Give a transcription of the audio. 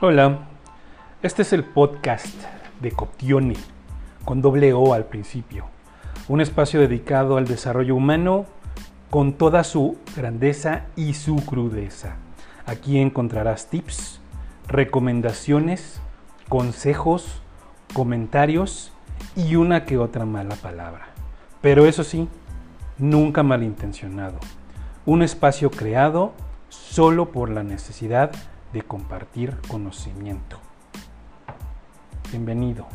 Hola, este es el podcast de Coptione, con doble O al principio. Un espacio dedicado al desarrollo humano con toda su grandeza y su crudeza. Aquí encontrarás tips, recomendaciones, consejos, comentarios y una que otra mala palabra. Pero eso sí, nunca malintencionado. Un espacio creado solo por la necesidad de compartir conocimiento. Bienvenido.